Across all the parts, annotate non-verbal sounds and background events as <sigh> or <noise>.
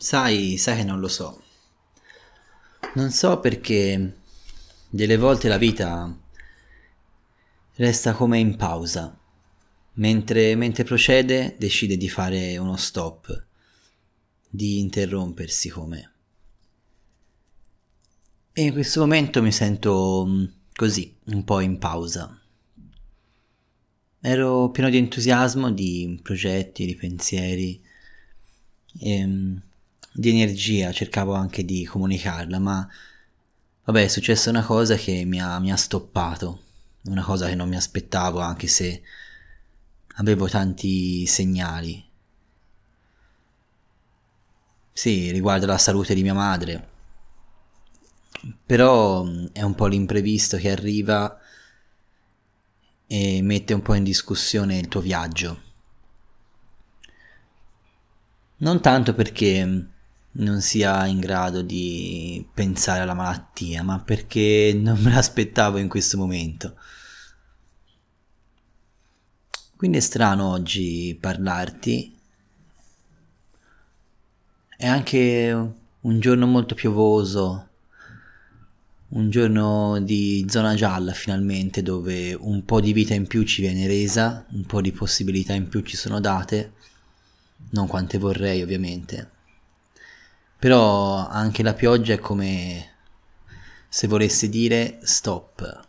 Sai, sai che non lo so. Non so perché delle volte la vita resta come in pausa. Mentre, mentre procede decide di fare uno stop, di interrompersi come. E in questo momento mi sento mm, così, un po' in pausa. Ero pieno di entusiasmo, di progetti, di pensieri, e, ehm, di energia, cercavo anche di comunicarla, ma vabbè è successa una cosa che mi ha, mi ha stoppato, una cosa che non mi aspettavo anche se avevo tanti segnali. Sì, riguardo la salute di mia madre, però è un po' l'imprevisto che arriva e mette un po' in discussione il tuo viaggio. Non tanto perché non sia in grado di pensare alla malattia, ma perché non me l'aspettavo in questo momento. Quindi è strano oggi parlarti. È anche un giorno molto piovoso, un giorno di zona gialla finalmente dove un po' di vita in più ci viene resa, un po' di possibilità in più ci sono date, non quante vorrei ovviamente. Però anche la pioggia è come se volesse dire stop,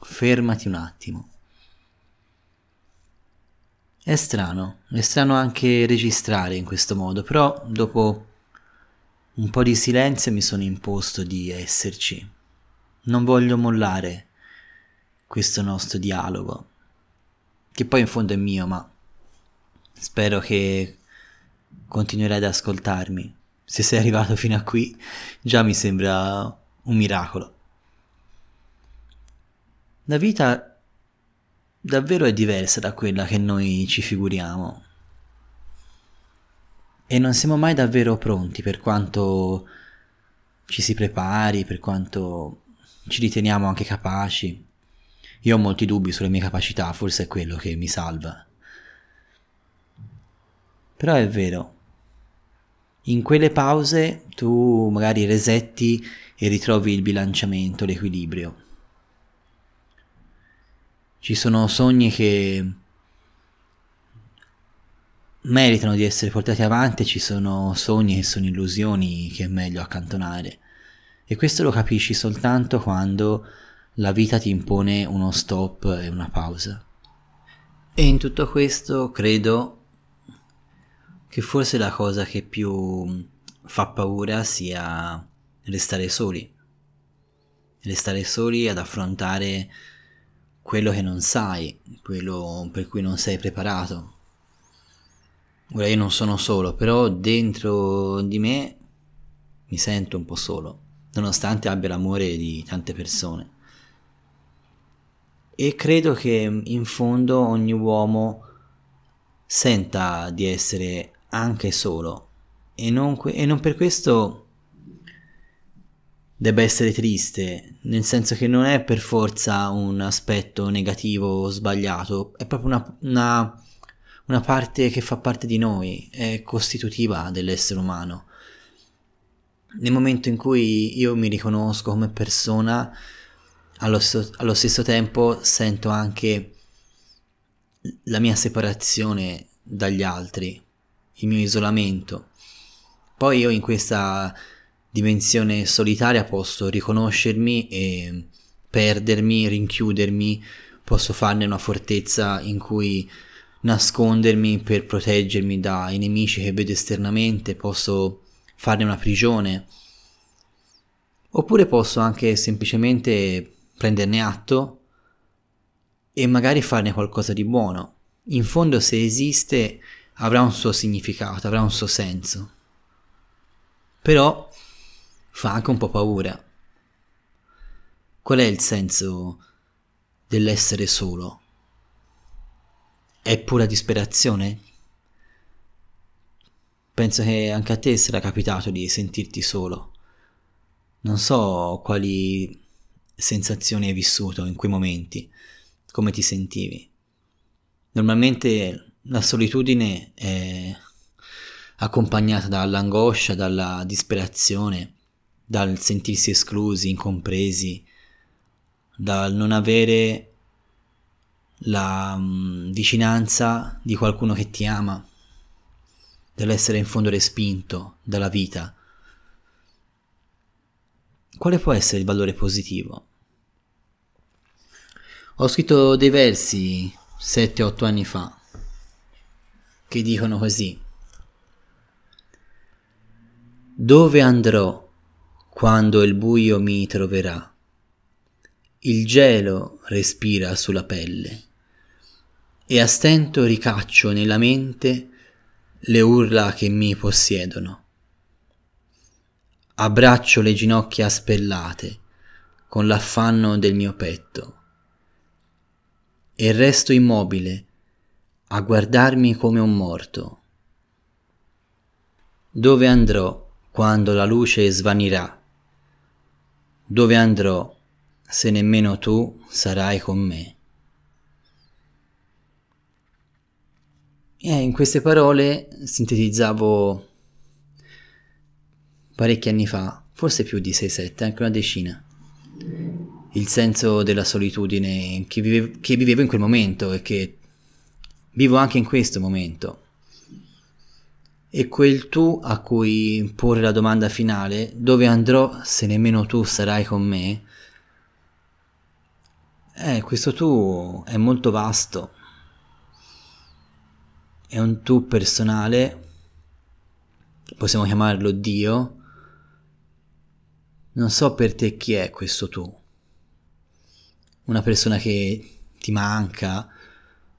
fermati un attimo. È strano, è strano anche registrare in questo modo, però dopo un po' di silenzio mi sono imposto di esserci. Non voglio mollare questo nostro dialogo, che poi in fondo è mio, ma spero che continuerai ad ascoltarmi. Se sei arrivato fino a qui, già mi sembra un miracolo. La vita davvero è diversa da quella che noi ci figuriamo e non siamo mai davvero pronti per quanto ci si prepari, per quanto ci riteniamo anche capaci. Io ho molti dubbi sulle mie capacità, forse è quello che mi salva. Però è vero, in quelle pause tu magari resetti e ritrovi il bilanciamento, l'equilibrio. Ci sono sogni che meritano di essere portati avanti, ci sono sogni e sono illusioni che è meglio accantonare. E questo lo capisci soltanto quando la vita ti impone uno stop e una pausa. E in tutto questo credo che forse la cosa che più fa paura sia restare soli. Restare soli ad affrontare quello che non sai, quello per cui non sei preparato, Ora io non sono solo, però dentro di me mi sento un po' solo, nonostante abbia l'amore di tante persone. E credo che in fondo ogni uomo senta di essere anche solo e non, que- e non per questo debba essere triste, nel senso che non è per forza un aspetto negativo o sbagliato, è proprio una, una una parte che fa parte di noi, è costitutiva dell'essere umano. Nel momento in cui io mi riconosco come persona, allo, stesso, allo stesso tempo sento anche la mia separazione dagli altri, il mio isolamento. Poi io in questa dimensione solitaria posso riconoscermi e perdermi, rinchiudermi, posso farne una fortezza in cui nascondermi per proteggermi dai nemici che vedo esternamente, posso farne una prigione, oppure posso anche semplicemente prenderne atto e magari farne qualcosa di buono. In fondo se esiste avrà un suo significato, avrà un suo senso. Però fa anche un po' paura. Qual è il senso dell'essere solo? È pura disperazione? Penso che anche a te sarà capitato di sentirti solo. Non so quali sensazioni hai vissuto in quei momenti, come ti sentivi. Normalmente la solitudine è accompagnata dall'angoscia, dalla disperazione, dal sentirsi esclusi, incompresi, dal non avere la um, vicinanza di qualcuno che ti ama, dall'essere in fondo respinto dalla vita. Quale può essere il valore positivo? Ho scritto dei versi 7-8 anni fa che dicono così. Dove andrò quando il buio mi troverà? Il gelo respira sulla pelle e a stento ricaccio nella mente le urla che mi possiedono. Abbraccio le ginocchia spellate con l'affanno del mio petto e resto immobile a guardarmi come un morto. Dove andrò quando la luce svanirà? Dove andrò se nemmeno tu sarai con me? E in queste parole sintetizzavo parecchi anni fa, forse più di 6-7, anche una decina, il senso della solitudine che vivevo in quel momento e che vivo anche in questo momento. E quel tu a cui porre la domanda finale, dove andrò se nemmeno tu sarai con me? Eh, questo tu è molto vasto. È un tu personale, possiamo chiamarlo Dio. Non so per te chi è questo tu. Una persona che ti manca,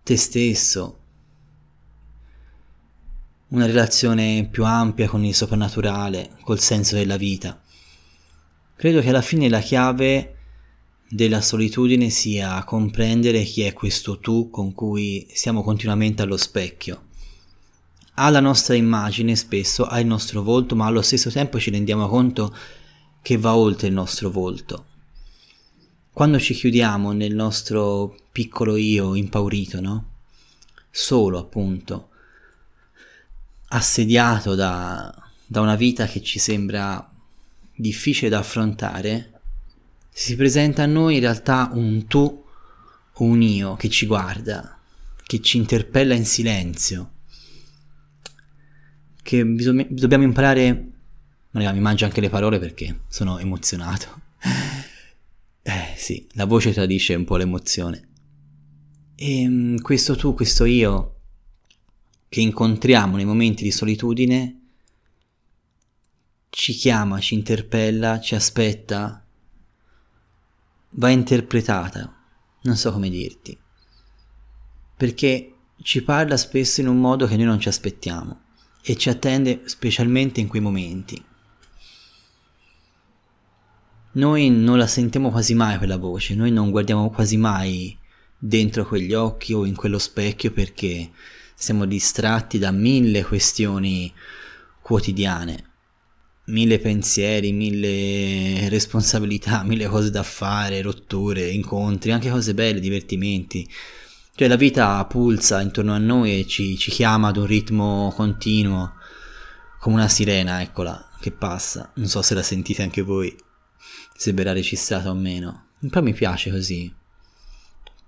te stesso, una relazione più ampia con il soprannaturale, col senso della vita. Credo che alla fine la chiave della solitudine sia comprendere chi è questo tu con cui siamo continuamente allo specchio. Ha la nostra immagine spesso, ha il nostro volto, ma allo stesso tempo ci rendiamo conto che va oltre il nostro volto quando ci chiudiamo nel nostro piccolo io impaurito, no? Solo appunto, assediato da, da una vita che ci sembra difficile da affrontare, si presenta a noi in realtà un tu o un io che ci guarda, che ci interpella in silenzio, che bisogna, dobbiamo imparare, magari mi mangio anche le parole perché sono emozionato eh sì, la voce tradisce un po' l'emozione. E ehm, questo tu, questo io, che incontriamo nei momenti di solitudine, ci chiama, ci interpella, ci aspetta, va interpretata, non so come dirti, perché ci parla spesso in un modo che noi non ci aspettiamo e ci attende specialmente in quei momenti. Noi non la sentiamo quasi mai quella voce, noi non guardiamo quasi mai dentro quegli occhi o in quello specchio perché siamo distratti da mille questioni quotidiane, mille pensieri, mille responsabilità, <laughs> mille cose da fare, rotture, incontri, anche cose belle, divertimenti. Cioè la vita pulsa intorno a noi e ci, ci chiama ad un ritmo continuo, come una sirena, eccola, che passa. Non so se la sentite anche voi se verrà registrato o meno. Però mi piace così,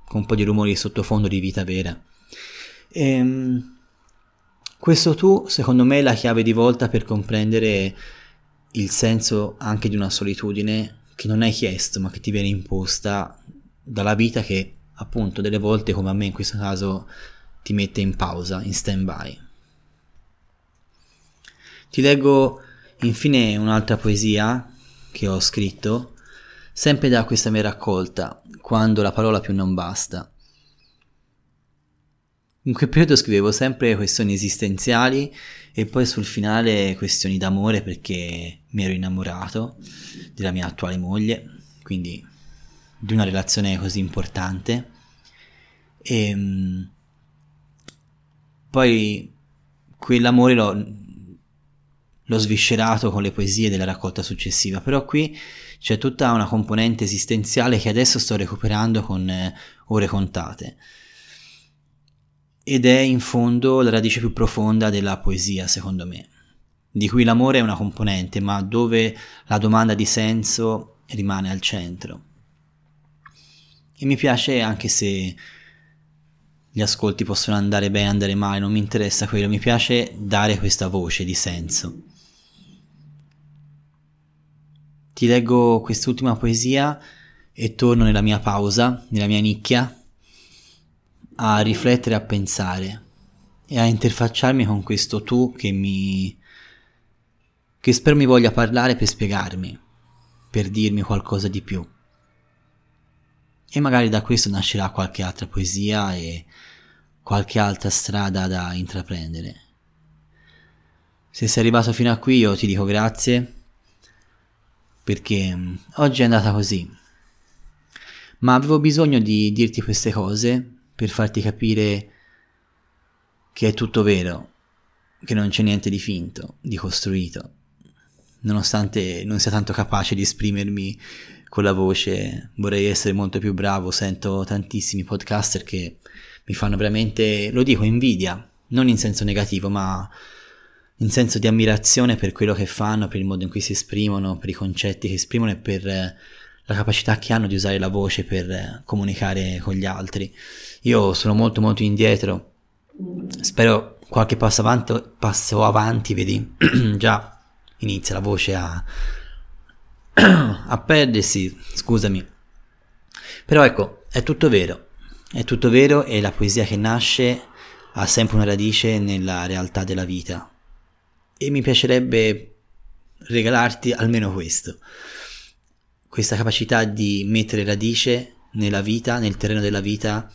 con un po' di rumori di sottofondo di vita vera. E, ehm, questo tu, secondo me, è la chiave di volta per comprendere il senso anche di una solitudine che non hai chiesto, ma che ti viene imposta dalla vita che, appunto, delle volte, come a me in questo caso, ti mette in pausa, in stand by. Ti leggo infine un'altra poesia che ho scritto, sempre da questa mia raccolta, quando la parola più non basta. In quel periodo scrivevo sempre questioni esistenziali e poi sul finale questioni d'amore perché mi ero innamorato della mia attuale moglie, quindi di una relazione così importante. E ehm, poi quell'amore l'ho, l'ho sviscerato con le poesie della raccolta successiva, però qui c'è tutta una componente esistenziale che adesso sto recuperando con eh, ore contate. ed è in fondo la radice più profonda della poesia, secondo me, di cui l'amore è una componente, ma dove la domanda di senso rimane al centro. E mi piace anche se gli ascolti possono andare bene, andare male, non mi interessa quello, mi piace dare questa voce di senso. Ti leggo quest'ultima poesia e torno nella mia pausa, nella mia nicchia, a riflettere, a pensare e a interfacciarmi con questo tu che mi... che spero mi voglia parlare per spiegarmi, per dirmi qualcosa di più. E magari da questo nascerà qualche altra poesia e qualche altra strada da intraprendere. Se sei arrivato fino a qui io ti dico grazie perché mm, oggi è andata così. Ma avevo bisogno di dirti queste cose per farti capire che è tutto vero, che non c'è niente di finto, di costruito, nonostante non sia tanto capace di esprimermi con la voce, vorrei essere molto più bravo, sento tantissimi podcaster che mi fanno veramente, lo dico, invidia, non in senso negativo, ma in senso di ammirazione per quello che fanno, per il modo in cui si esprimono, per i concetti che esprimono e per la capacità che hanno di usare la voce per comunicare con gli altri. Io sono molto molto indietro, spero qualche passo avanti, passo avanti vedi, <clears throat> già inizia la voce a, <clears throat> a perdersi, scusami. Però ecco, è tutto vero, è tutto vero e la poesia che nasce ha sempre una radice nella realtà della vita. E mi piacerebbe regalarti almeno questo, questa capacità di mettere radice nella vita, nel terreno della vita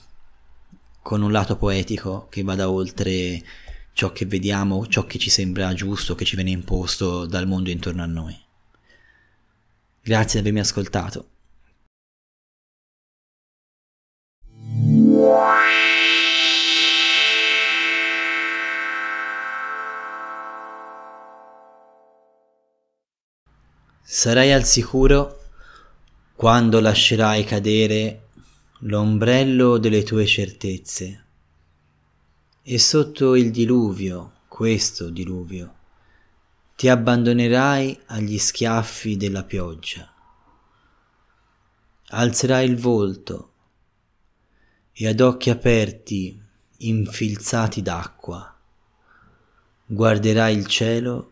con un lato poetico che vada oltre ciò che vediamo, ciò che ci sembra giusto, che ci viene imposto dal mondo intorno a noi. Grazie di avermi ascoltato. Sarai al sicuro quando lascerai cadere l'ombrello delle tue certezze. E sotto il diluvio, questo diluvio, ti abbandonerai agli schiaffi della pioggia. Alzerai il volto e ad occhi aperti, infilzati d'acqua, guarderai il cielo